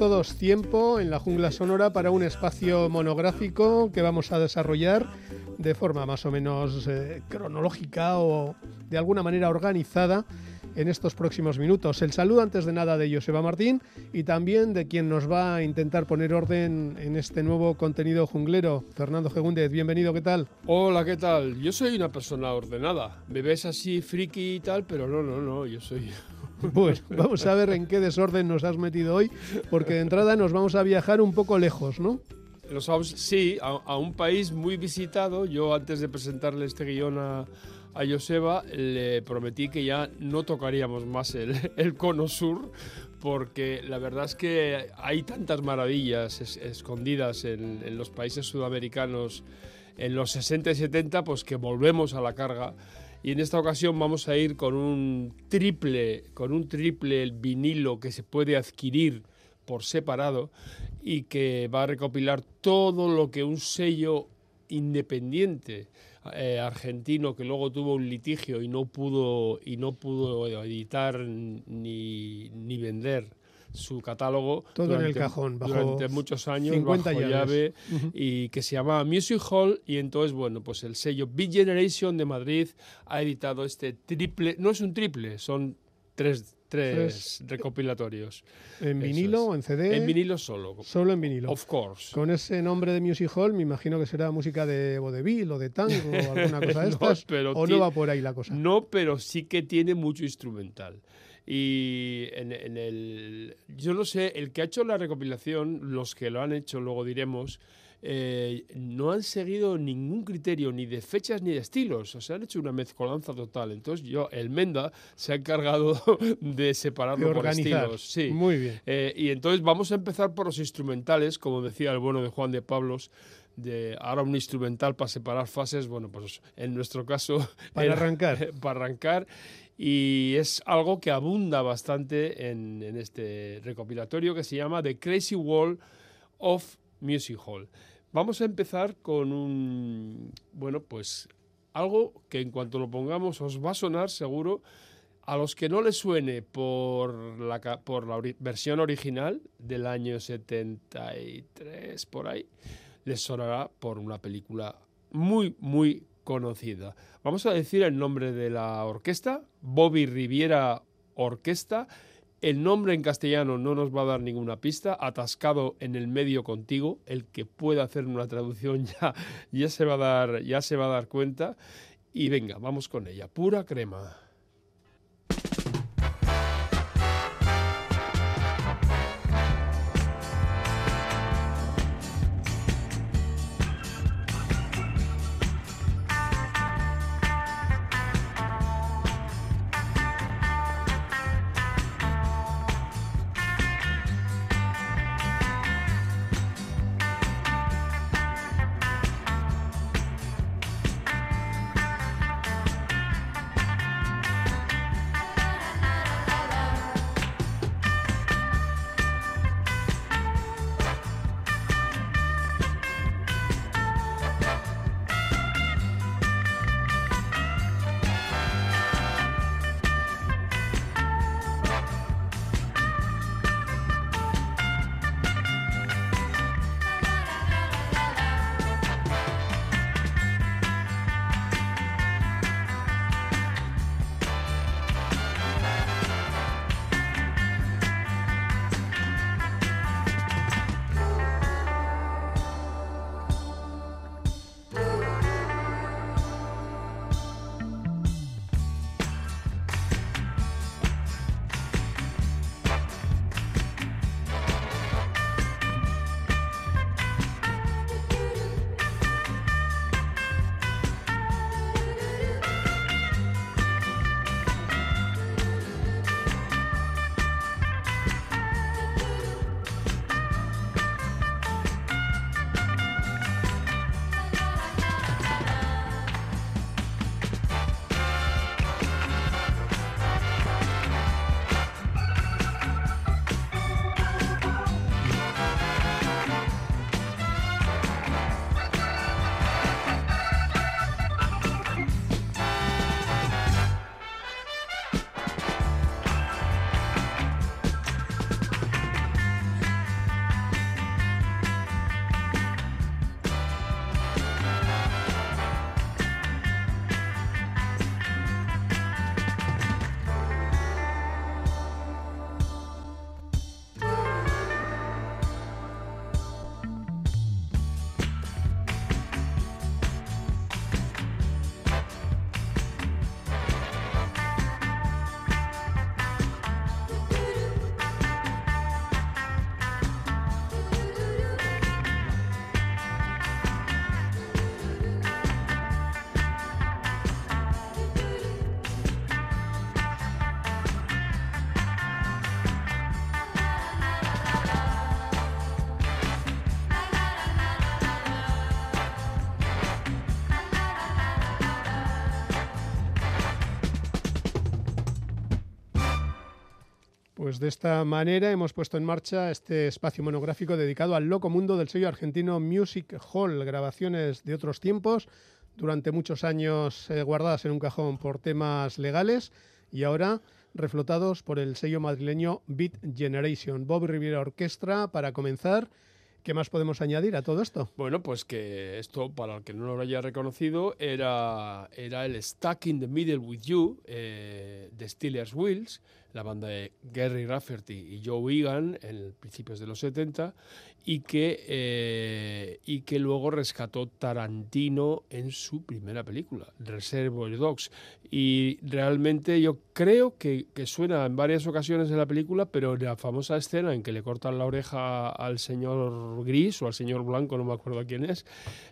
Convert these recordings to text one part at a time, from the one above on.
todos. Tiempo en la jungla sonora para un espacio monográfico que vamos a desarrollar de forma más o menos eh, cronológica o de alguna manera organizada en estos próximos minutos. El saludo antes de nada de Joseba Martín y también de quien nos va a intentar poner orden en este nuevo contenido junglero, Fernando Gegúndez. Bienvenido, ¿qué tal? Hola, ¿qué tal? Yo soy una persona ordenada. Me ves así friki y tal, pero no, no, no, yo soy... Pues vamos a ver en qué desorden nos has metido hoy, porque de entrada nos vamos a viajar un poco lejos, ¿no? Vamos, sí, a, un país muy visitado. Yo antes de presentarle este guion a, a Joseba le prometí que ya no tocaríamos más el, el cono sur porque la verdad es que hay tantas maravillas es, escondidas en, en, los países sudamericanos en los 60 y 70 pues que volvemos a la carga y en esta ocasión vamos a ir con un triple con un triple vinilo que se puede adquirir por separado y que va a recopilar todo lo que un sello independiente eh, argentino que luego tuvo un litigio y no pudo y no pudo editar ni, ni vender su catálogo todo durante, en el cajón bajo durante muchos años 50 bajo llave uh -huh. y que se llamaba Music Hall y entonces bueno pues el sello Big Generation de Madrid ha editado este triple no es un triple son tres tres recopilatorios. ¿En vinilo o en CD? En vinilo solo. Solo en vinilo. Of course. Con ese nombre de Music Hall, me imagino que será música de vodevil o de tango o alguna cosa de estas. no, pero ¿O no va por ahí la cosa? No, pero sí que tiene mucho instrumental. Y en, en, el. Yo no sé, el que ha hecho la recopilación, los que lo han hecho, luego diremos. Eh, no han seguido ningún criterio ni de fechas ni de estilos, o sea, han hecho una mezcolanza total. Entonces, yo, el Menda se ha encargado de separarlo de por estilos. Sí. Muy bien. Eh, y entonces vamos a empezar por los instrumentales, como decía el bueno de Juan de Pablos. De ahora un instrumental para separar fases, bueno, pues en nuestro caso. Para era, arrancar. Para arrancar. Y es algo que abunda bastante en, este recopilatorio que se llama The Crazy Wall of Music Hall. Vamos a empezar con un, bueno, pues algo que en cuanto lo pongamos os va a sonar seguro. A los que no les suene por la, por la versión original del año 73, por ahí, les sonará por una película muy, muy conocida. Vamos a decir el nombre de la orquesta, Bobby Riviera Orquesta, el nombre en castellano no nos va a dar ninguna pista. Atascado en el medio contigo. El que pueda hacer una traducción ya, ya, se, va a dar, ya se va a dar cuenta. Y venga, vamos con ella. Pura crema. De esta manera hemos puesto en marcha este espacio monográfico dedicado al loco mundo del sello argentino Music Hall, grabaciones de otros tiempos, durante muchos años eh, guardadas en un cajón por temas legales y ahora reflotados por el sello madrileño Beat Generation. Bob Riviera Orquestra para comenzar. ¿Qué más podemos añadir a todo esto? Bueno, pues que esto, para el que no lo haya reconocido, era, era el Stuck in the Middle with You eh, de Steelers Wheels, la banda de Gary Rafferty y Joe Egan en principios de los 70 y que, eh, y que luego rescató Tarantino en su primera película, Reservoir Dogs. Y realmente yo creo que, que, suena en varias ocasiones en la película, pero la famosa escena en que le cortan la oreja al señor gris o al señor blanco, no me acuerdo quién es,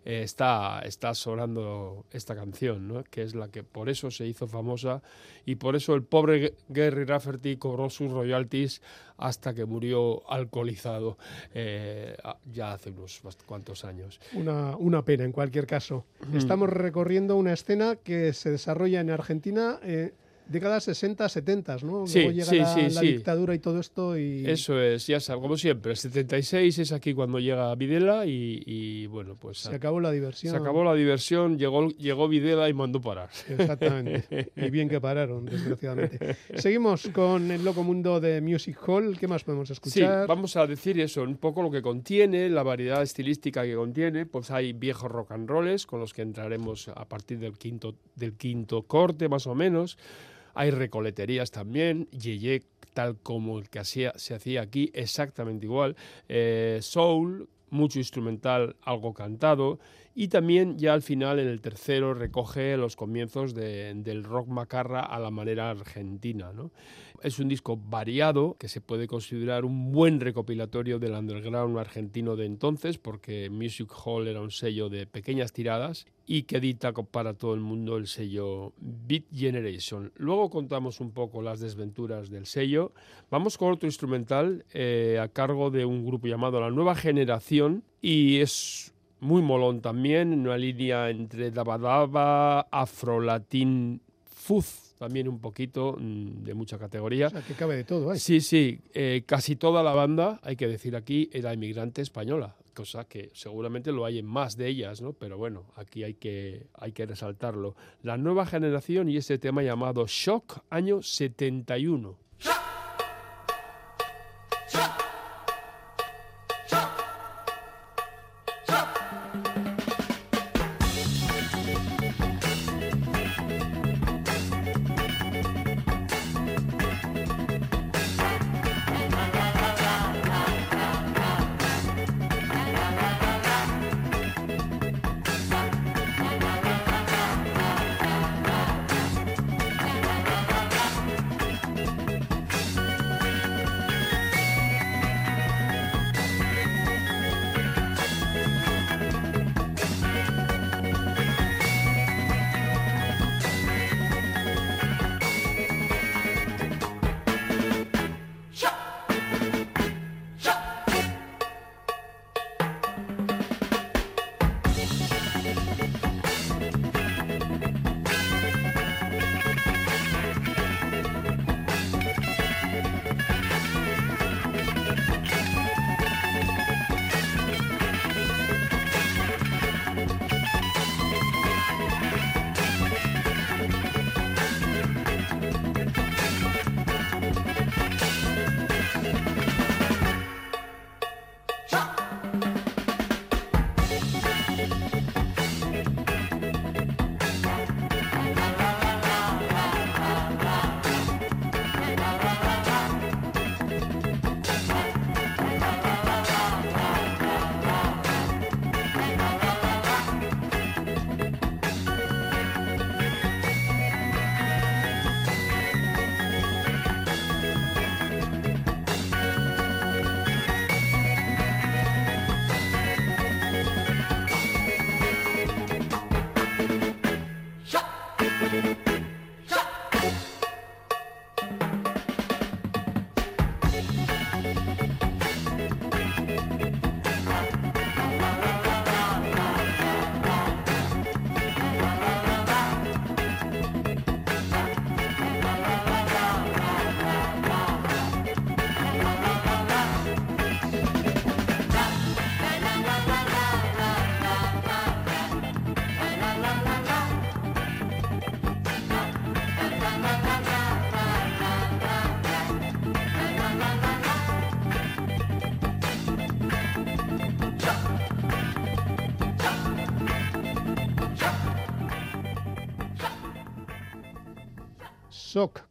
eh, está, está sonando esta canción, ¿no? que es la que por eso se hizo famosa y por eso el pobre Gary Rafferty cobró sus royalties hasta que murió alcoholizado. Eh, ya hace unos cuantos años. Una, una pena, en cualquier caso. Estamos recorriendo una escena que se desarrolla en Argentina. Eh, décadas 60, 70, ¿no? Sí, Luego llega sí, la, sí, la sí. dictadura y todo esto y... Eso es, ya sabes, como siempre, el 76 es aquí cuando llega Videla y, y bueno, pues... Se acabó la diversión. Se acabó la diversión, llegó, llegó Videla y mandó parar. Exactamente. y bien que pararon, desgraciadamente. Seguimos con el loco mundo de Music Hall. ¿Qué más podemos Sí, escuchar? vamos a decir eso, un poco lo que contiene, la variedad estilística que contiene, pues hay viejos rock and rolls con los que entraremos a partir del quinto, del quinto corte más o menos. Hay recoleterías también, yeye tal como el que hacía, se hacía aquí, exactamente igual. Eh, soul, mucho instrumental, algo cantado. Y también ya al final, en el tercero, recoge los comienzos de- del rock macarra a la manera argentina. ¿no? Es un disco variado que se puede considerar un buen recopilatorio del underground argentino de entonces, porque Music Hall era un sello de pequeñas tiradas y que edita para todo el mundo el sello Beat Generation. Luego contamos un poco las desventuras del sello. Vamos con otro instrumental eh, a cargo de un grupo llamado La Nueva Generación y es muy molón también, una línea entre Dabadaba, Afrolatín, Fuzz, también un poquito mm, de mucha categoría. O sea, que cabe de todo. Sí, sí, eh, casi toda la banda, hay que decir aquí, era inmigrante española, cosa que seguramente lo hay en más de ellas, ¿no? Pero bueno, aquí hay que, hay que resaltarlo. La nueva generación y ese tema llamado Shock, año 71.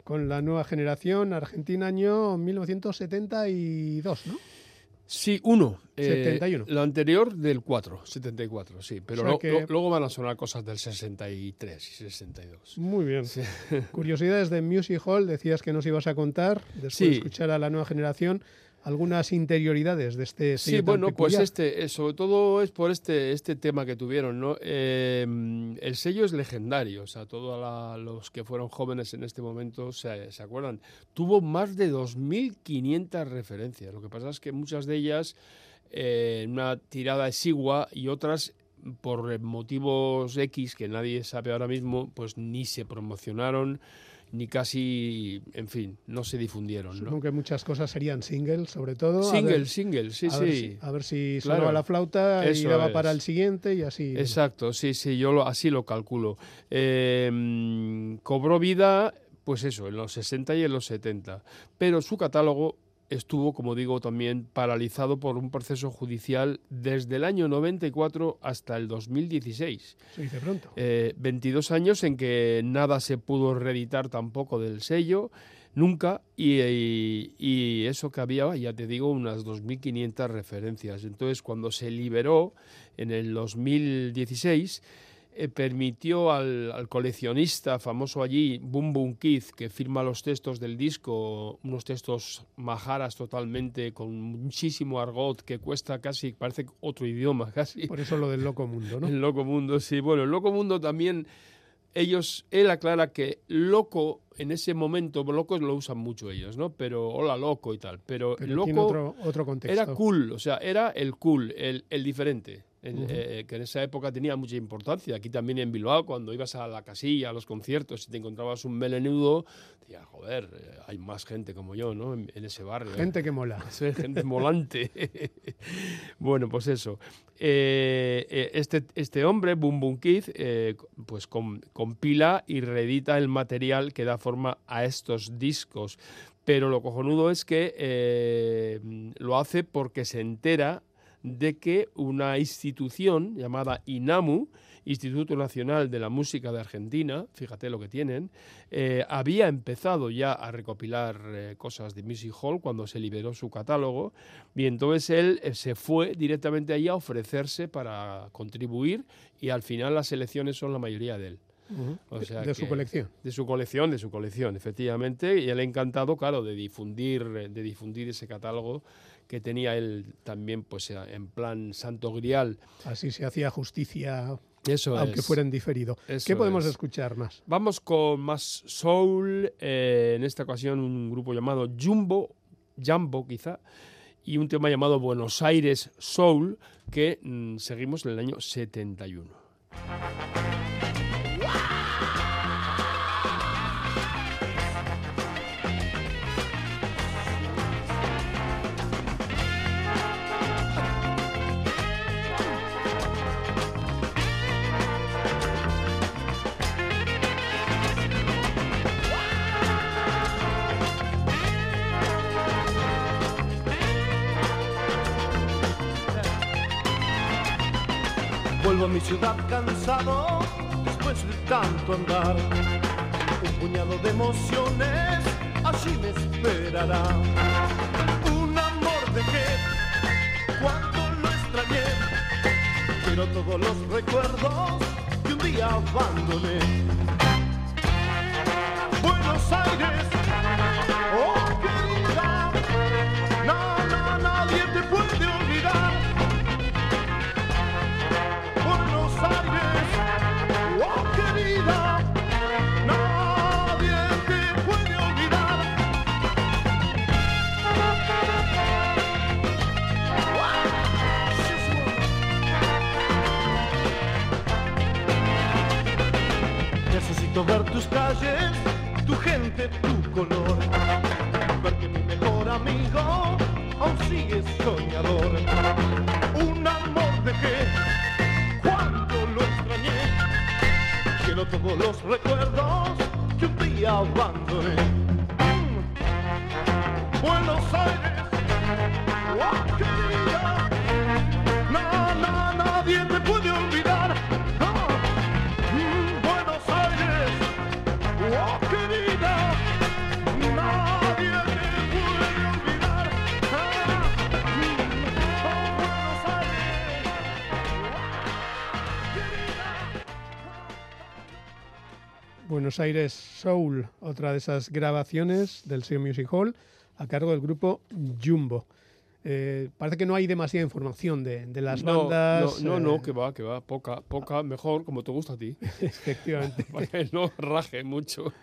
Con la nueva generación Argentina año 1972, ¿no? Sí, uno. Eh, 71. Lo anterior del 4, 74, sí. Pero O sea lo- que- lo- luego van a sonar cosas del 63 y 62. Muy bien. Sí. Curiosidades de Music Hall, decías que nos ibas a contar, después de Sí. escuchar a la nueva generación, algunas interioridades de este Sí, sello tan bueno, pues peculiar. este, eh, sobre todo es por este, este tema que tuvieron, ¿no? Eh, el sello es legendario, o sea, todos los que fueron jóvenes en este momento se, se acuerdan. Tuvo más de 2.500 referencias, lo que pasa es que muchas de ellas eh, en una tirada exigua y otras por motivos X que nadie sabe ahora mismo, pues ni se promocionaron ni casi, en fin, no se difundieron, ¿no? Supongo que muchas cosas serían singles, sobre todo. a Single, ver- single, sí, a sí. ver si, a ver si Claro. sonaba la flauta y daba es. para el siguiente y así. Exacto, sí, sí, yo lo- así lo calculo. Eh, cobró vida, pues eso, en los 60 y en los 70, pero su catálogo estuvo, como digo, también paralizado por un proceso judicial desde el año 94 hasta el 2016. Se dice pronto. Eh, 22 años en que nada se pudo reeditar tampoco del sello, nunca, y, y- y eso que había, ya te digo, unas 2.500 referencias. Entonces, cuando se liberó en el 2016, eh, permitió al, al coleccionista famoso allí, Boom Boom Kid, que firma los textos del disco, unos textos majaras totalmente, con muchísimo argot, que cuesta casi, parece otro idioma casi. Por eso lo del loco mundo, ¿no? El Loco Mundo, sí. Bueno, el Loco Mundo también, ellos, él aclara que loco, en ese momento, locos lo usan mucho ellos, ¿no? Pero, hola, loco y tal. Pero, Pero loco tiene otro, otro contexto. era cool, o sea, era el cool, el, el diferente. Ujú. eh, que en esa época tenía mucha importancia. Aquí también en Bilbao, cuando ibas a la casilla, a los conciertos, y te encontrabas un melenudo, decías, joder, eh, hay más gente como yo, ¿no? En, en ese barrio. ¿eh? Gente que mola. Soy gente molante. bueno, pues eso. Eh, eh, este, este hombre, Boom Boom Kid, eh, pues com- compila y reedita el material que da a estos discos. Pero lo cojonudo es que eh, lo hace porque se entera de que una institución llamada INAMU, Instituto Nacional de la Música de Argentina, fíjate lo que tienen, eh, había empezado ya a recopilar eh, cosas de Music Hall cuando se liberó su catálogo y entonces él se fue directamente allí a ofrecerse para contribuir y al final las selecciones son la mayoría de él. Ujú. O sea de su que- colección. De su colección, de su colección, efectivamente, y él encantado, claro, de difundir, de difundir ese catálogo que tenía él también, pues, eh, en plan santo grial. Así se hacía justicia, Eso aunque es. fuera en diferido. Eso ¿Qué podemos es. escuchar más? Vamos con más soul, eh, en esta ocasión un grupo llamado Jumbo, Jumbo quizá, y un tema llamado Buenos Aires Soul, que mm, seguimos en el año 71. Mi ciudad cansado después de tanto andar. Un puñado de emociones allí me esperará. Un amor de que cuánto lo extrañé. Pero todos los recuerdos que un día abandoné. Buenos Aires, oh tus calles, tu gente, tu color. Ver que mi mejor amigo aún sigue soñador. Un amor de que cuánto lo extrañé. Quiero todos los recuerdos que un día abandoné. Buenos Aires, oh querida, no, no, nadie te Buenos Aires Soul, otra de esas grabaciones del Sea Music Hall a cargo del grupo Jumbo. Eh, parece que no hay demasiada información de, de las No, bandas. No, no, no, eh, que va, que va. Poca, poca, mejor, como te gusta a ti. Efectivamente. Para que no raje mucho.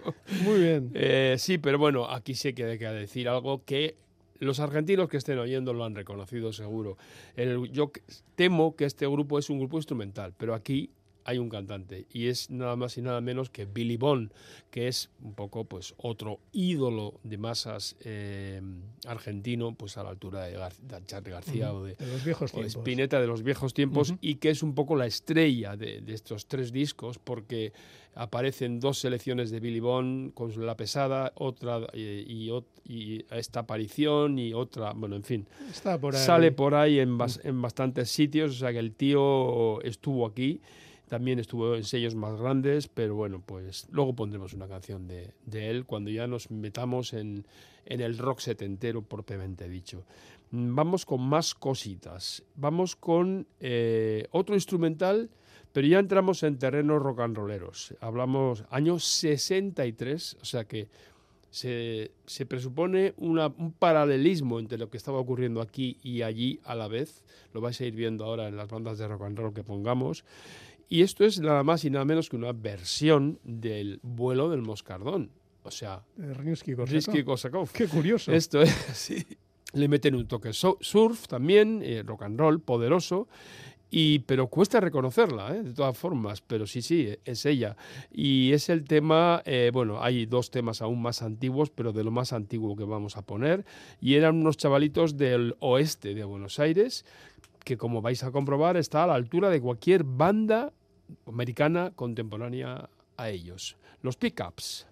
Muy bien. Eh, sí, pero bueno, aquí sí que hay que decir algo que los argentinos que estén oyendo lo han reconocido seguro. El- yo temo que este grupo es un grupo instrumental, pero aquí hay un cantante y es nada más y nada menos que Billy Bond, que es un poco pues otro ídolo de masas eh, argentino, pues a la altura de, Gar- de García o de, De los viejos o tiempos. Spinetta de los viejos tiempos Ujú. y que es un poco la estrella de, de estos tres discos porque aparecen dos selecciones de Billy Bond con la pesada, otra eh, y, y esta aparición y otra, bueno, en fin, Está por ahí. sale por ahí en, bas- en bastantes sitios, o sea que el tío estuvo aquí. También estuvo en sellos más grandes, pero bueno, pues luego pondremos una canción de, de él cuando ya nos metamos en, en el rock setentero, propiamente dicho. Vamos con más cositas. Vamos con eh, otro instrumental, pero ya entramos en terrenos rock and rolleros. Hablamos año 63, o sea que se, se presupone una- un paralelismo entre lo que estaba ocurriendo aquí y allí a la vez. Lo vais a ir viendo ahora en las bandas de rock and roll que pongamos. Y esto es nada más y nada menos que una versión del vuelo del moscardón. O sea. Rimsky-Korsakov. Qué curioso. Esto es así. Le meten un toque surf también, eh, rock and roll, poderoso. Y, pero cuesta reconocerla, ¿eh? de todas formas, pero sí, sí, es ella. Y es el tema, eh, bueno, hay dos temas aún más antiguos, pero de lo más antiguo que vamos a poner. Y eran unos chavalitos del oeste de Buenos Aires, que como vais a comprobar está a la altura de cualquier banda americana contemporánea a ellos. Los pickups.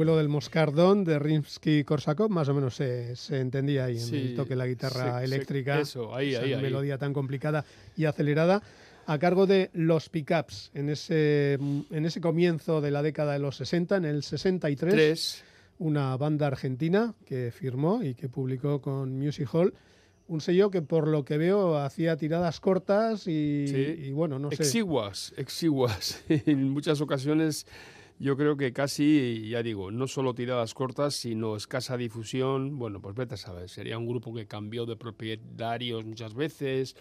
Vuelo del moscardón de Rimsky-Korsakov más o menos se, se entendía ahí en Sí, el toque de la guitarra se- eléctrica. eso, ahí, esa ahí, ahí. melodía tan complicada y acelerada a cargo de los pickups en ese, en ese comienzo de la década de los 60, en el 63, Tres. una banda argentina que firmó y que publicó con Music Hall un sello que por lo que veo hacía tiradas cortas y, Sí. y bueno, no sé. Exiguas, exiguas. en muchas ocasiones yo creo que casi, ya digo, no solo tiradas cortas, sino escasa difusión. Bueno, pues vete a saber, sería un grupo que cambió de propietarios muchas veces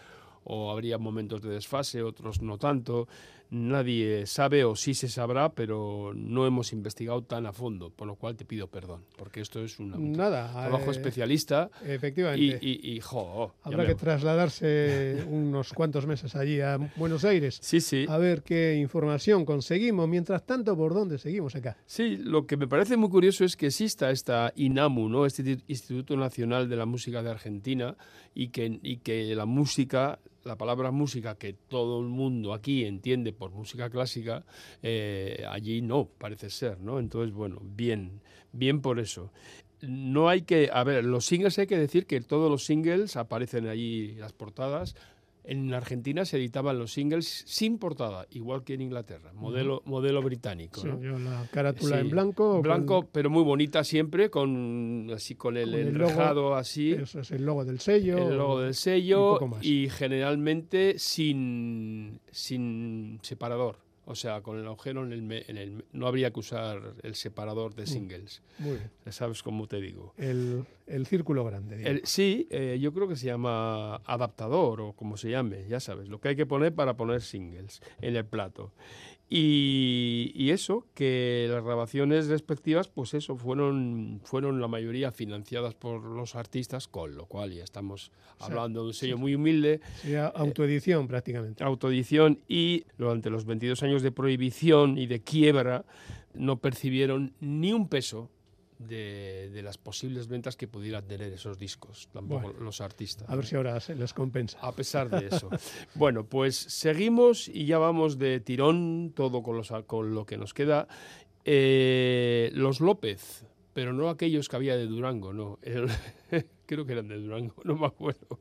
o habría momentos de desfase, otros no tanto. Nadie sabe o sí se sabrá, pero no hemos investigado tan a fondo, por lo cual te pido perdón, porque esto es una, un Nada, trabajo eh, especialista Efectivamente. y, y, y, jo, Habrá que trasladarse unos cuantos meses allí a Buenos Aires Sí, sí. a ver qué información conseguimos. Mientras tanto, ¿por dónde seguimos acá? Sí, lo que me parece muy curioso es que exista esta INAMU, ¿no? este Ti- Instituto Nacional de la Música de Argentina, y que, y que la música, la palabra música que todo el mundo aquí entiende por música clásica, eh, allí no, parece ser, ¿no? Entonces, bueno, bien, bien por eso. No hay que, a ver, los singles hay que decir que todos los singles aparecen allí las portadas. En Argentina se editaban los singles sin portada, igual que en Inglaterra, modelo, modelo británico. Sí, ¿no? yo la carátula Sí, en blanco. con- Blanco, pero muy bonita siempre, con así con el Con el logo, enrejado así, Eso es el logo del sello. el logo del sello y generalmente sin, sin separador. O sea, con el agujero en el, me- en el... No habría que usar el separador Mm. de singles. Muy bien. Ya sabes cómo te digo. El, el círculo grande. El- digamos. sí, eh, yo creo que se llama adaptador o como se llame, ya sabes, lo que hay que poner para poner singles en el plato. Y, y eso, que las grabaciones respectivas, pues eso, fueron, fueron la mayoría financiadas por los artistas, con lo cual ya estamos sea, hablando de un sello muy humilde, Sería autoedición prácticamente. autoedición, y durante los 22 años de prohibición y de quiebra, no percibieron ni un peso de, de las posibles ventas que pudieran tener esos discos, tampoco Bueno, los artistas. A ver ¿no? si ahora se les compensa. A pesar de eso. bueno, pues seguimos y ya vamos de tirón todo con, los, con lo que nos queda. Eh, los López, pero no aquellos que había de Durango, no. El- creo que eran de Durango, no me acuerdo.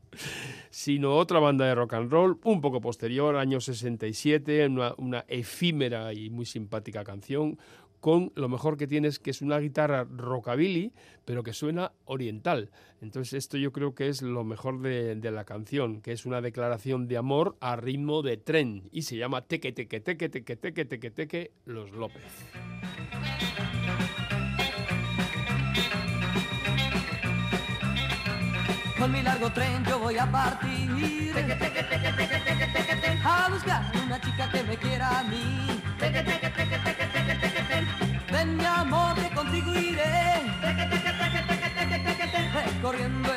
Sino otra banda de rock and roll, un poco posterior, año 67, una, una efímera y muy simpática canción con lo mejor que tienes, que es una guitarra rockabilly, pero que suena oriental. Entonces esto yo creo que es lo mejor de, de la canción, que es una declaración de amor a ritmo de tren y se llama Teque, Teque, Teque, Teque, Teque, Teque, Teque, Los López. Con mi largo tren yo voy a partir A buscar una chica que me quiera a mí Ven mi amor que contigo iré. Recorriendo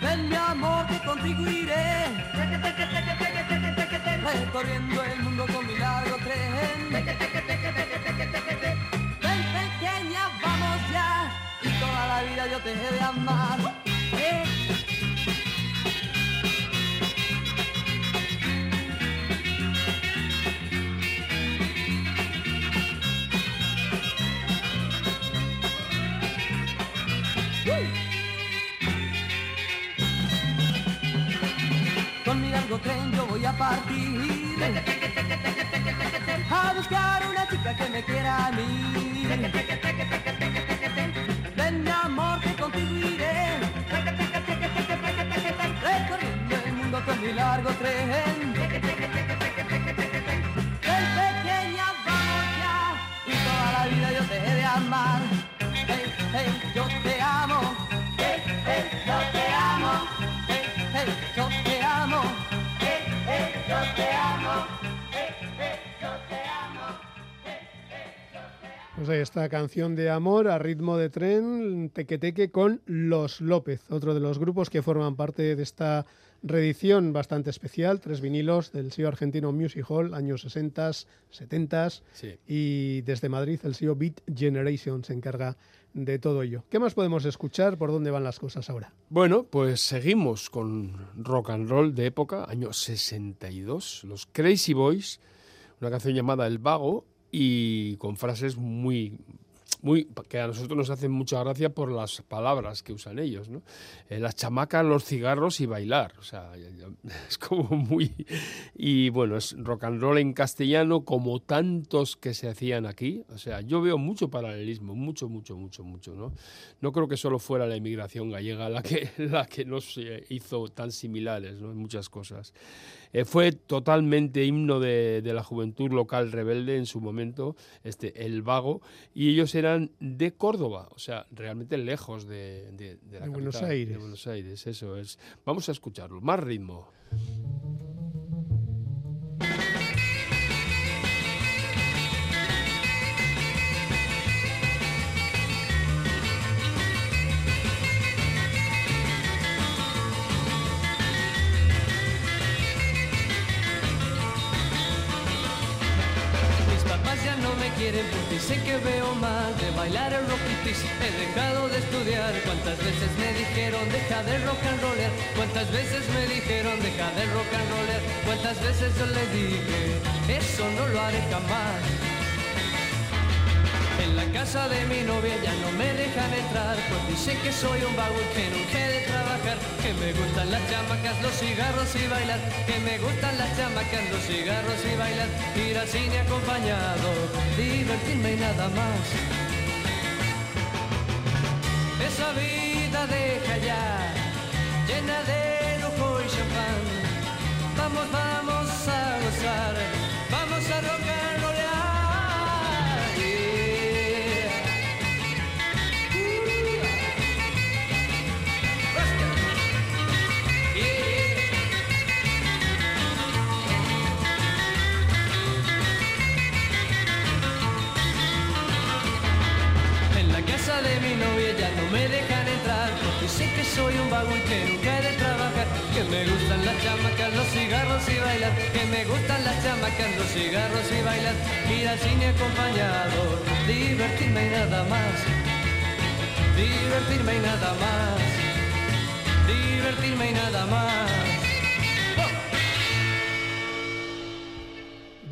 Ven mi amor que contigo iré recorriendo el mundo con mi largo tren. Ven pequeña, vamos ya y toda la vida yo te he de amar. Eh. Buscar una chica que me quiera a mí. Pues ahí está, canción de amor a ritmo de tren, teque teque con Los López, otro de los grupos que forman parte de esta reedición bastante especial, tres vinilos del sello argentino Music Hall, años 60, 70 Sí. y desde Madrid el sello Beat Generation se encarga de todo ello. ¿Qué más podemos escuchar? ¿Por dónde van las cosas ahora? Bueno, pues seguimos con rock and roll de época, año 62, los Crazy Boys, una canción llamada El Vago y con frases muy muy, que a nosotros nos hacen mucha gracia por las palabras que usan ellos, ¿no? Eh, las chamacas, los cigarros y bailar, o sea, es como muy... Y bueno, es rock and roll en castellano como tantos que se hacían aquí, o sea, yo veo mucho paralelismo, mucho, mucho, mucho, mucho, ¿no? No creo que solo fuera la inmigración gallega la que, la que nos eh, hizo tan similares, ¿no? En muchas cosas. Eh, fue totalmente himno de, de la juventud local rebelde en su momento, este, el vago, y ellos eran de Córdoba, o sea, realmente lejos de, de- de la Buenos Aires. Buenos Aires, eso es. Vamos a escucharlo, más ritmo. Quieren porque sé que veo mal de bailar el rock y twist. He dejado de estudiar. Cuántas veces me dijeron deja de rock and roller. Cuántas veces me dijeron deja de rock and roller. Cuántas veces yo les dije eso no lo haré jamás. La casa de mi novia ya no me dejan entrar Pues dicen que soy un vago que nunca de trabajar Que me gustan las chamacas, los cigarros y bailar Que me gustan las chamacas, los cigarros y bailar Ir al cine acompañado, divertirme y nada más. Esa vida soy un vago y que nunca he de trabajar. Que me gustan las chamacas, los cigarros y bailar. Que me gustan las chamacas, los cigarros y bailar. Ir al cine acompañado, divertirme y nada más. Divertirme y nada más. Divertirme y nada más.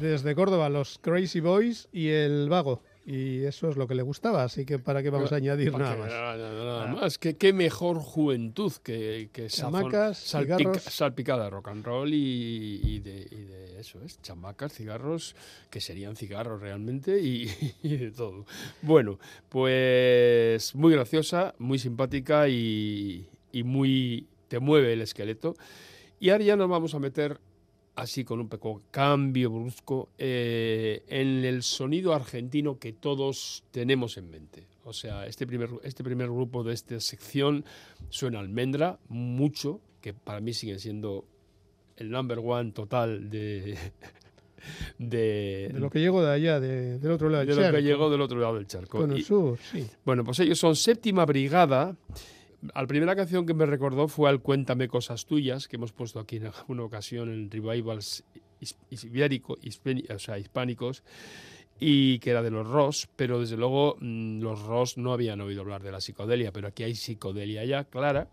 Desde Córdoba, los Crazy Boys y el Vago. Y eso es lo que le gustaba, así que para qué vamos a añadir ¿Para nada más. Nada, nada, nada más. ¿Qué, qué mejor juventud que, que Chamacas, cigarros. salpicada de rock and roll y, y de, y de eso, es chamacas, cigarros, que serían cigarros realmente y, y de todo. Bueno, pues muy graciosa, muy simpática y, y muy te mueve el esqueleto. Y ahora ya nos vamos a meter así con un pequeño cambio brusco eh, en el sonido argentino que todos tenemos en mente. O sea, este primer, este primer grupo de esta sección suena almendra mucho, que para mí sigue siendo el number one total de, de, De lo que llegó de allá, de- del otro lado de del lo que charco, llegó del otro lado del charco. Con Y- el sur, sí. bueno, pues ellos son Séptima Brigada. La primera canción que me recordó fue al Cuéntame Cosas Tuyas, que hemos puesto aquí en alguna ocasión en revivals ibérico- o sea, hispánicos, y que era de los Ross, pero desde luego mm, los Ross no habían oído hablar de la psicodelia, pero aquí hay psicodelia ya, clara,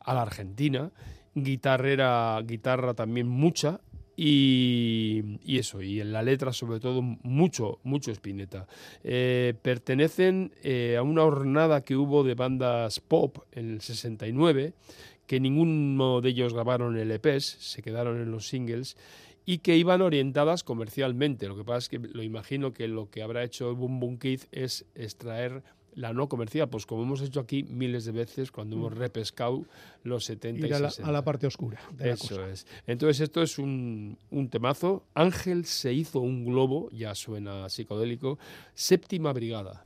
a la Argentina, guitarrera, guitarra también mucha, y, eso, y en la letra sobre todo mucho, mucho Spinetta. Eh, pertenecen eh, a una hornada que hubo de bandas pop en el 69, que ninguno de ellos grabaron el EPs, se quedaron en los singles, y que iban orientadas comercialmente. Lo que pasa es que lo imagino que lo que habrá hecho Boom Boom Kid es extraer la no comercial, pues como hemos hecho aquí miles de veces cuando hemos repescado los 70 Ir y a la, 60. a la parte oscura de la Eso cosa. es. Entonces esto es un, un temazo. Ángel se hizo un globo, ya suena psicodélico. Séptima brigada.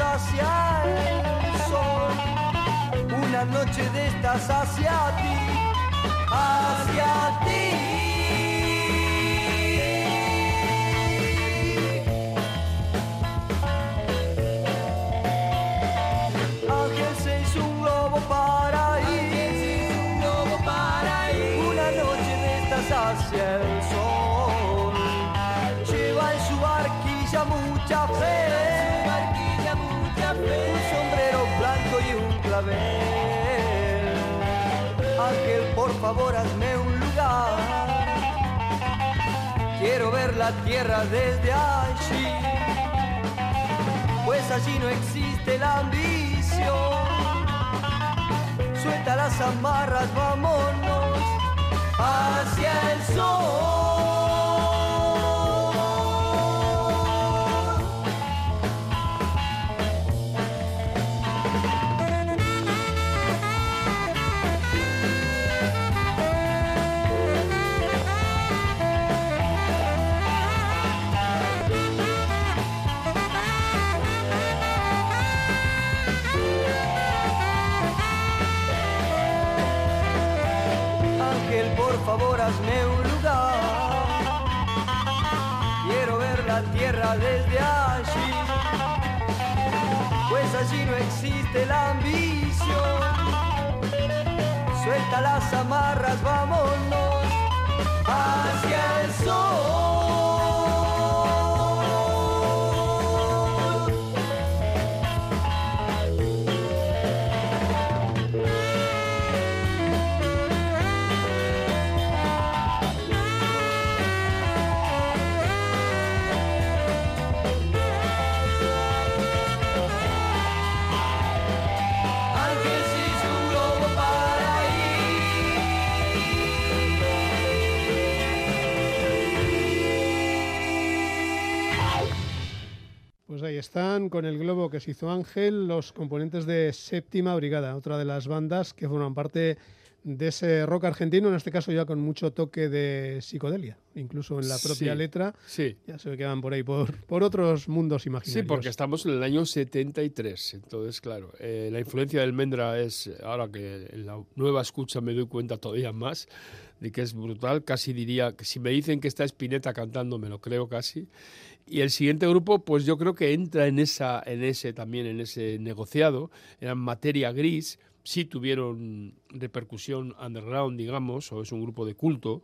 Hacia el sol, una noche de estas hacia ti. hacia ti. Clavel. Ángel, por favor, hazme un lugar. Quiero ver la tierra desde allí pues allí no existe la ambición. Suelta las amarras, vámonos hacia el sol. Hazme un lugar. Quiero ver la tierra desde allí, pues allí no existe la ambición. Suelta las amarras, vámonos hacia el sol. Están, con el globo que se hizo Ángel, los componentes de Séptima Brigada, otra de las bandas que forman parte de ese rock argentino, en este caso ya con mucho toque de psicodelia, incluso en la propia Sí. letra. Sí. Ya se ve que van por ahí, por, por otros mundos Sí, imaginarios. porque estamos en el año 73, entonces claro, eh, la influencia del Mendra es, ahora que en la nueva escucha me doy cuenta todavía más de que es brutal, casi diría que si me dicen que está Spinetta cantando me lo creo casi. Y el siguiente grupo, pues yo creo que entra en esa, en ese también en ese negociado, eran Materia Gris, sí tuvieron repercusión underground, digamos, o es un grupo de culto,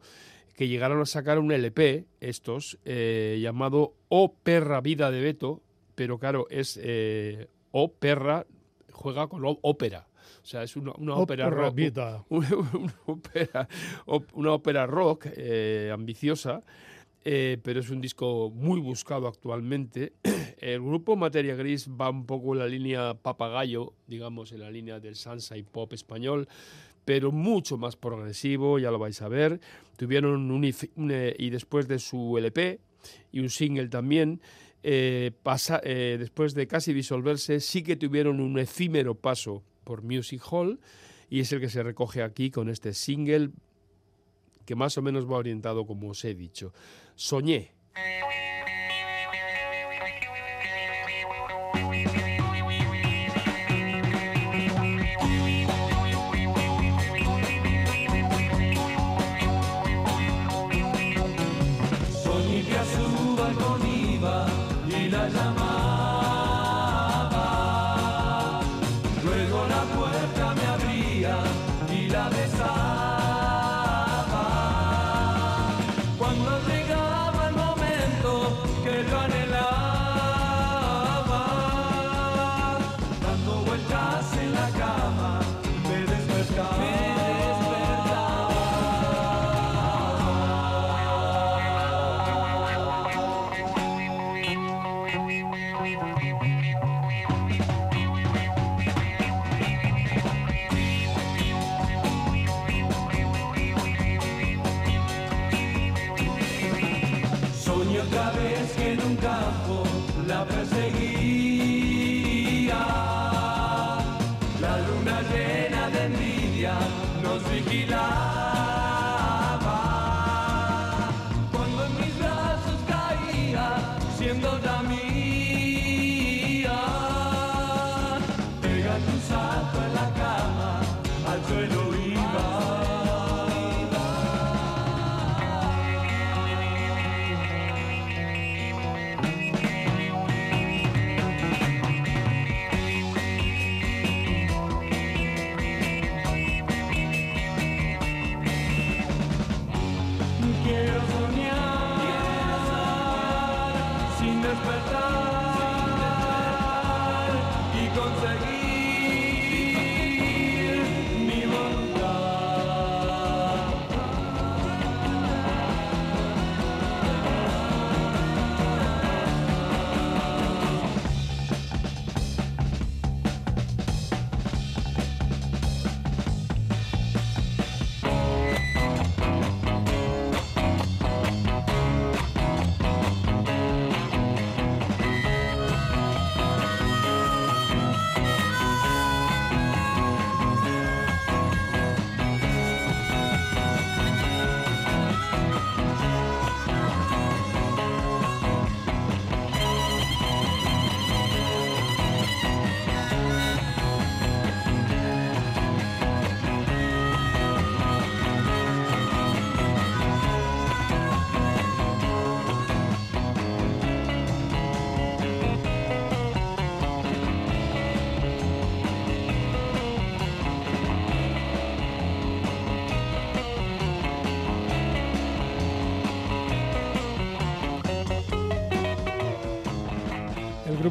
que llegaron a sacar un LP, estos, eh, llamado O Perra Vida de Beto, pero claro, es eh, O Perra, juega con ópera. O sea, es una, una ópera rock. vida. Una, una ópera, op- una ópera rock eh, ambiciosa, eh, pero es un disco muy buscado actualmente. El grupo Materia Gris va un poco en la línea papagayo, digamos, en la línea del salsa y pop español, pero mucho más progresivo, ya lo vais a ver. Tuvieron un, un, eh, y después de su LP y un single también, eh, pasa- después de casi disolverse, sí que tuvieron un efímero paso por Music Hall y es el que se recoge aquí con este single que más o menos va orientado como os he dicho. Soñé.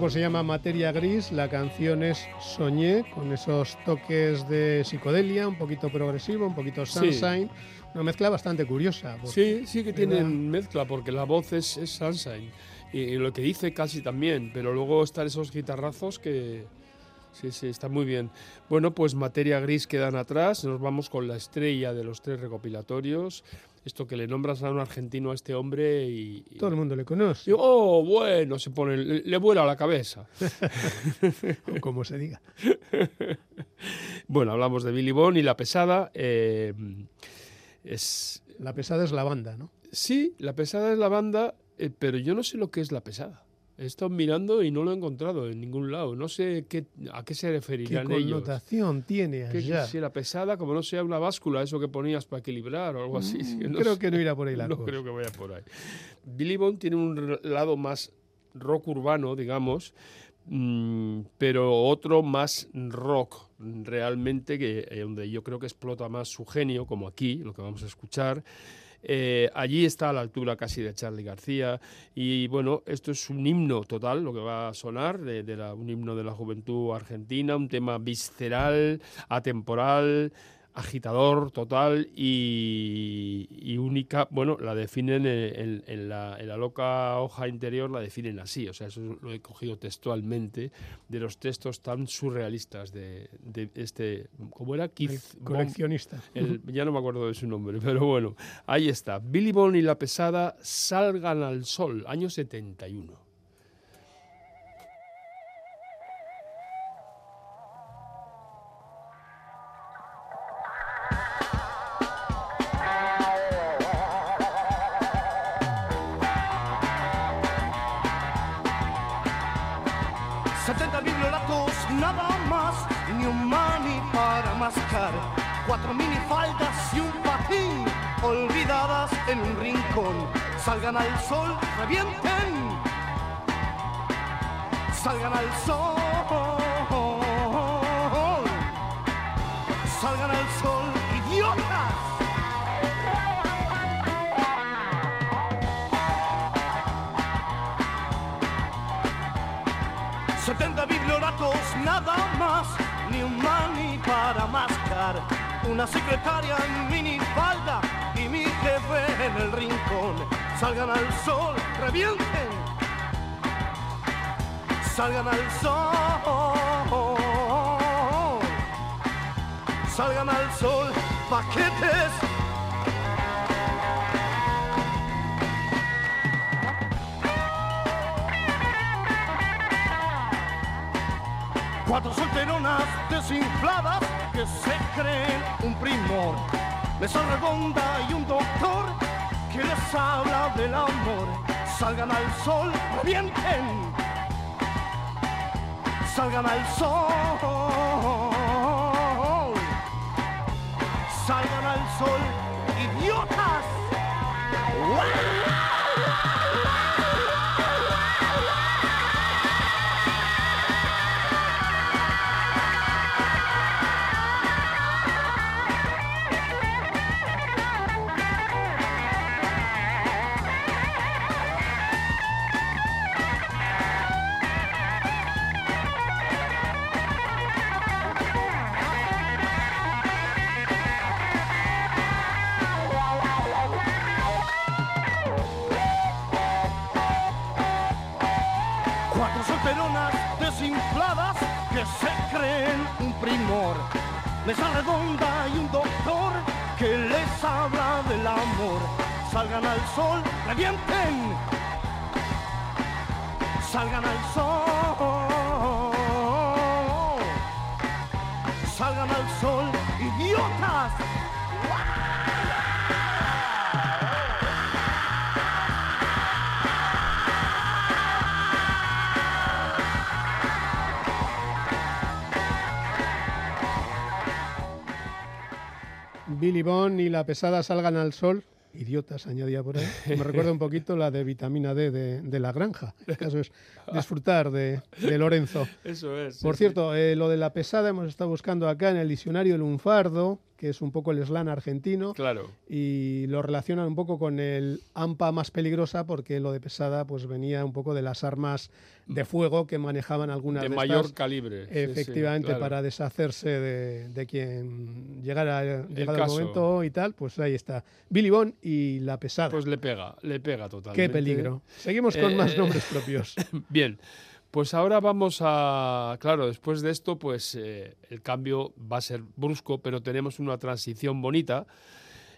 Se llama Materia Gris, la canción es Soñé, con esos toques de psicodelia, un poquito progresivo, un poquito Sí. sunshine, una mezcla bastante curiosa. porque- Sí, sí que ¿verdad? tienen mezcla, porque la voz es, es Sunshine. Y, y lo que dice casi también, pero luego están esos guitarrazos que... Sí, sí, está muy bien. Bueno, pues materia gris quedan atrás, nos vamos con la estrella de los tres recopilatorios. Esto que le nombras a un argentino a este hombre y... y- Todo el mundo le conoce, y, oh, bueno, se pone, le, le vuela la cabeza. o como se diga. Bueno, hablamos de Billy Bond y La Pesada. eh, es, La pesada es la banda, ¿no? Sí, la pesada es la banda, eh, pero yo no sé lo que es la pesada. He estado mirando y no lo he encontrado en ningún lado. No sé qué, a qué se ¿Qué referirán ellos. connotación tiene Que allá? si la pesada, como no sea una báscula, eso que ponías para equilibrar o algo así. sí, no creo sé. que no irá por ahí la no cosa. creo que vaya por ahí. Billy Bond tiene un lado más rock urbano, digamos, mm, pero otro más rock realmente, que, eh, donde yo creo que explota más su genio, como aquí, lo que vamos a escuchar. Eh, allí está a la altura casi de Charlie García. Y bueno, esto es un himno total, lo que va a sonar, de, un himno de la juventud argentina, un tema visceral, atemporal, agitador total y, y única. Bueno, la definen en, en- en la, en la loca hoja interior, la definen así. O sea, eso lo he cogido textualmente de los textos tan surrealistas de, de este. ¿Cómo era? Keith coleccionista. el- ya no me acuerdo de su nombre, pero bueno, ahí está. Billy Bond y la pesada salgan al sol, año 71. Salgan al sol, revienten. Salgan al sol. Salgan al sol, idiotas. Setenta biblioratos, nada más, ni un mani para mascar. Una secretaria en minifalda y mi jefe en el rincón. Salgan al sol, revienten. Salgan al sol. Salgan al sol, paquetes. Cuatro solteronas desinfladas que se creen un primor. Mesa redonda y un doctor que les habla del amor. Salgan al sol, revienten. Salgan al sol. Salgan al sol, idiotas. Cuatro solteronas desinfladas que se creen un primor. Mesa redonda y un doctor que les habla del amor. Salgan al sol, revienten. Salgan al sol. Salgan al sol, idiotas. Billy Bond y la pesada salgan al sol. Idiotas, añadía por ahí. Me recuerda un poquito la de vitamina D de, de la granja. El caso es disfrutar de, de Lorenzo. Eso es. Por cierto, eh, lo de la pesada hemos estado buscando acá en el diccionario lunfardo que es un poco el slam argentino. Claro. Y lo relacionan un poco con el AMPA más peligrosa porque lo de pesada pues venía un poco de las armas de fuego que manejaban algunas de, de mayor estas, calibre. sí, sí, efectivamente claro. para deshacerse de, de quien llegara llegado el, momento y tal, pues ahí está. Billy Bond y la pesada. Pues le pega, le pega totalmente. Qué peligro. Seguimos con Eh, más nombres propios. Bien, pues ahora vamos a, claro, después de esto, pues eh, el cambio va a ser brusco, pero tenemos una transición bonita,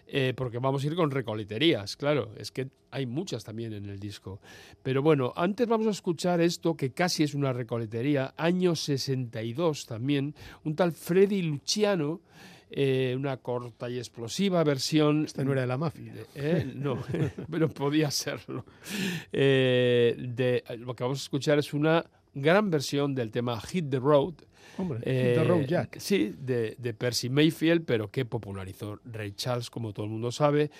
eh, porque vamos a ir con recoleterías, claro, es que hay muchas también en el disco. Pero bueno, antes vamos a escuchar esto, que casi es una recoletería, año 62 también, un tal Freddy Luciano, eh, una corta y explosiva versión Este no era de la mafia. ¿Eh? No, pero podía serlo. Eh, de, lo que vamos a escuchar es una gran versión del tema Hit the Road. Hombre, eh, The Road Jack. Sí, de, de Percy Mayfield, pero que popularizó Ray Charles, como todo el mundo sabe.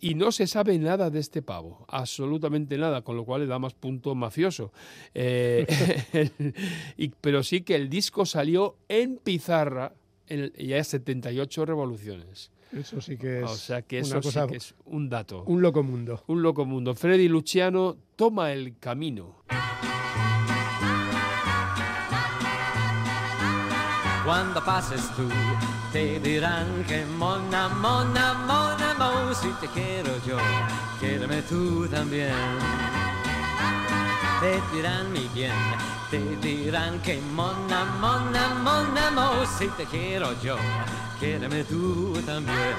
Y no se sabe nada de este pavo, absolutamente nada, con lo cual le da más punto mafioso. Eh, y- pero sí que el disco salió en pizarra en el- y hay 78 revoluciones. Eso sí que es o sea que eso cosa, sí que es un dato. un loco mundo. Un loco mundo. Freddy Luciano toma el camino. Cuando pases tú, te dirán que mona, mona, mona, mo, si te quiero yo, quiéreme tú también. Te dirán mi bien, te dirán que mona, mona, mona, mo, si te quiero yo, quiéreme tú también.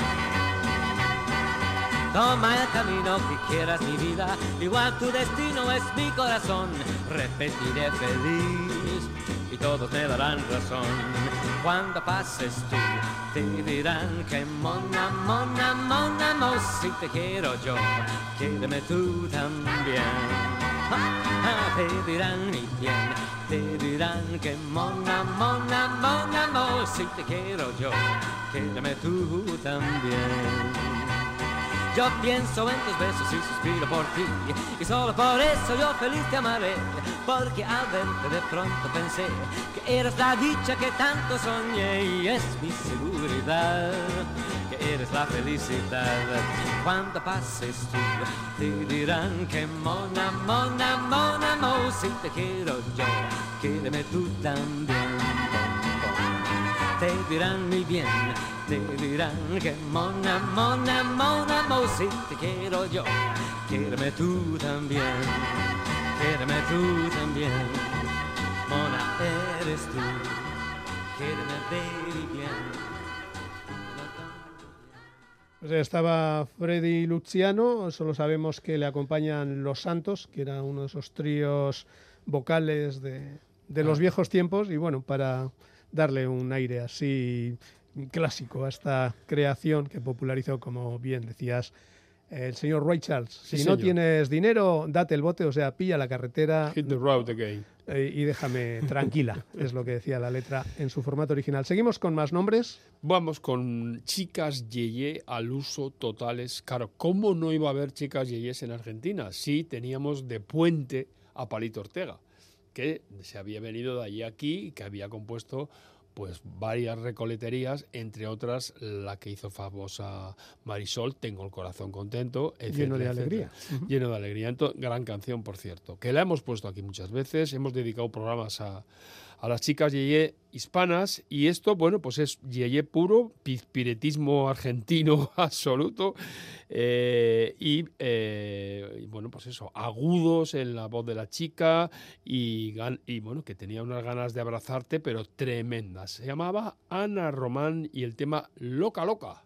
Toma el camino que quieras mi vida, igual tu destino es mi corazón. Repetiré feliz y todos me darán razón. Cuando pases tú, te dirán que mona, mona, mona, mo, si te quiero yo, quiéreme tú también. Te dirán mi bien, te dirán que mona, mona, mona, mo, si te quiero yo, quiéreme tú también. Yo pienso en tus besos y suspiro por ti Y solo por eso yo feliz te amaré Porque al verte de pronto pensé Que eres la dicha que tanto soñé Y es mi seguridad Que eres la felicidad. Cuando pases tú Te dirán que mona, mona, mona, mo Si te quiero yo Quédeme tú también. Te dirán mi bien, te dirán que mona, mona, mona, mo, si te quiero yo, quiéreme tú también, quiéreme tú también, mona eres tú, quiéreme baby bien. Estaba Freddy Luciano, solo sabemos que le acompañan Los Santos, que era uno de esos tríos vocales de, de los viejos tiempos, y bueno, para darle un aire así clásico a esta creación que popularizó, como bien decías, el señor Ray Charles. Sí, si no tienes dinero, date el bote, o sea, pilla la carretera Hit the road again. eh, y déjame tranquila, es lo que decía la letra en su formato original. Seguimos con más nombres. Vamos con chicas yeye al uso totales. Claro, ¿cómo no iba a haber chicas yeyes en Argentina? Sí, teníamos de puente a Palito Ortega, que se había venido de allí aquí y que había compuesto pues varias recoleterías, entre otras la que hizo famosa Marisol, Tengo el corazón contento, Lleno de alegría. etcétera. Lleno de alegría. Ento- gran canción, por cierto, que la hemos puesto aquí muchas veces, hemos dedicado programas a, a las chicas yeye hispanas y esto, bueno, pues es yeye puro, pispiretismo argentino absoluto eh, y, eh, y, bueno, pues eso, agudos en la voz de la chica y, y bueno, que tenía unas ganas de abrazarte, pero tremendas. Se llamaba Ana Román y el tema Loca Loca.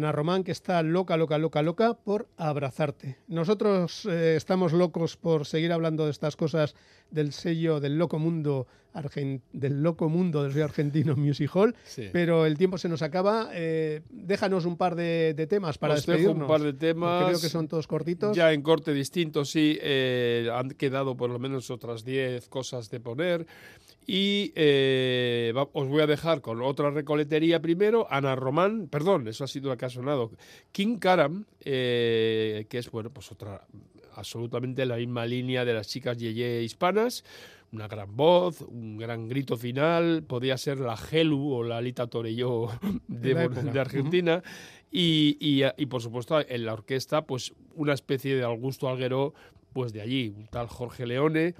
Ana Román, que está loca, loca, loca, loca por abrazarte. Nosotros eh, estamos locos por seguir hablando de estas cosas del sello del loco mundo del loco mundo del sello argentino Music Hall, Sí. pero el tiempo se nos acaba. Eh, déjanos un par de, de temas para Os dejo despedirnos. un par de temas. Creo que son todos cortitos. Ya en corte distinto, sí. eh, han quedado por lo menos otras 10 cosas de poner. Y eh, va- os voy a dejar con otra recoletería primero. Ana Román, perdón, eso ha sido la que ha sonado. King Karam, eh, que es, bueno, pues otra, absolutamente la misma línea de las chicas Yeye hispanas. Una gran voz, un gran grito final. Podía ser la Gelu o la Lita Torelló de, época. de Argentina. Y, y, y, por supuesto en la orquesta, pues una especie de Augusto Alguero, pues de allí, un tal Jorge Leone.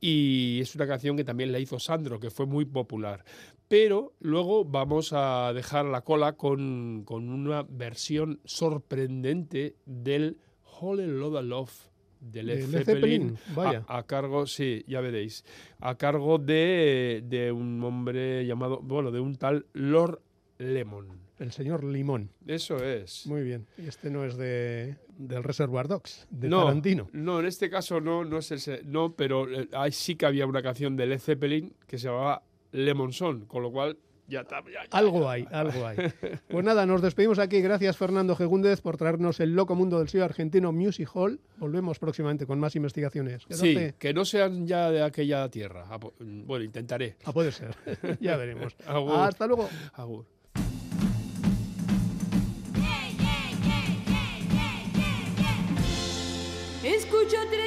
Y es una canción que también la hizo Sandro, que fue muy popular. Pero luego vamos a dejar la cola con, con una versión sorprendente del Whole Lotta Love de Led Led Zeppelin, Zeppelin, vaya. A, a cargo, sí, ya veréis, a cargo de, de un hombre llamado, bueno, de un tal Lord Lemon. El señor Limón. Eso es. Muy bien. Y este no es de del Reservoir Dogs, de no, Tarantino. No, en este caso no, no es ese, no, pero eh, ahí sí que había una canción de Led Zeppelin que se llamaba Lemon Son, con lo cual ya está. ya- ya- Algo hay, algo hay. Pues nada, nos despedimos aquí. Gracias Fernando Gegúndez por traernos el loco mundo del sello argentino Music Hall. Volvemos próximamente con más investigaciones. Sí, que no sean ya de aquella tierra. Po- Bueno, intentaré. Ah, puede ser. ya veremos. Agur. Hasta luego. Agur. yücedir.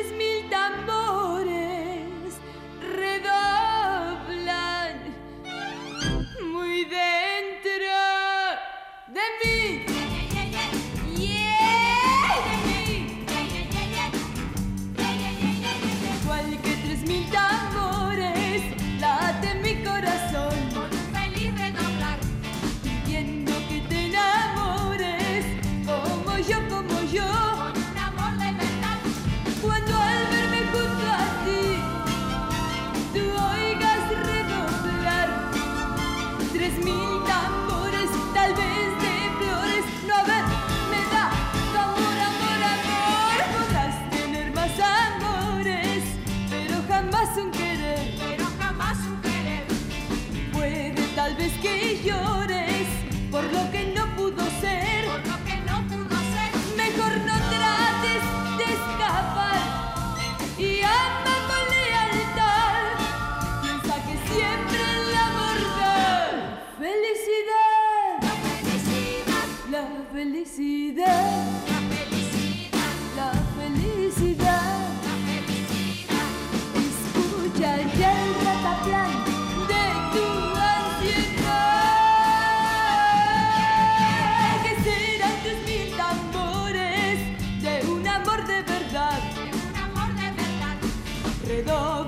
quedó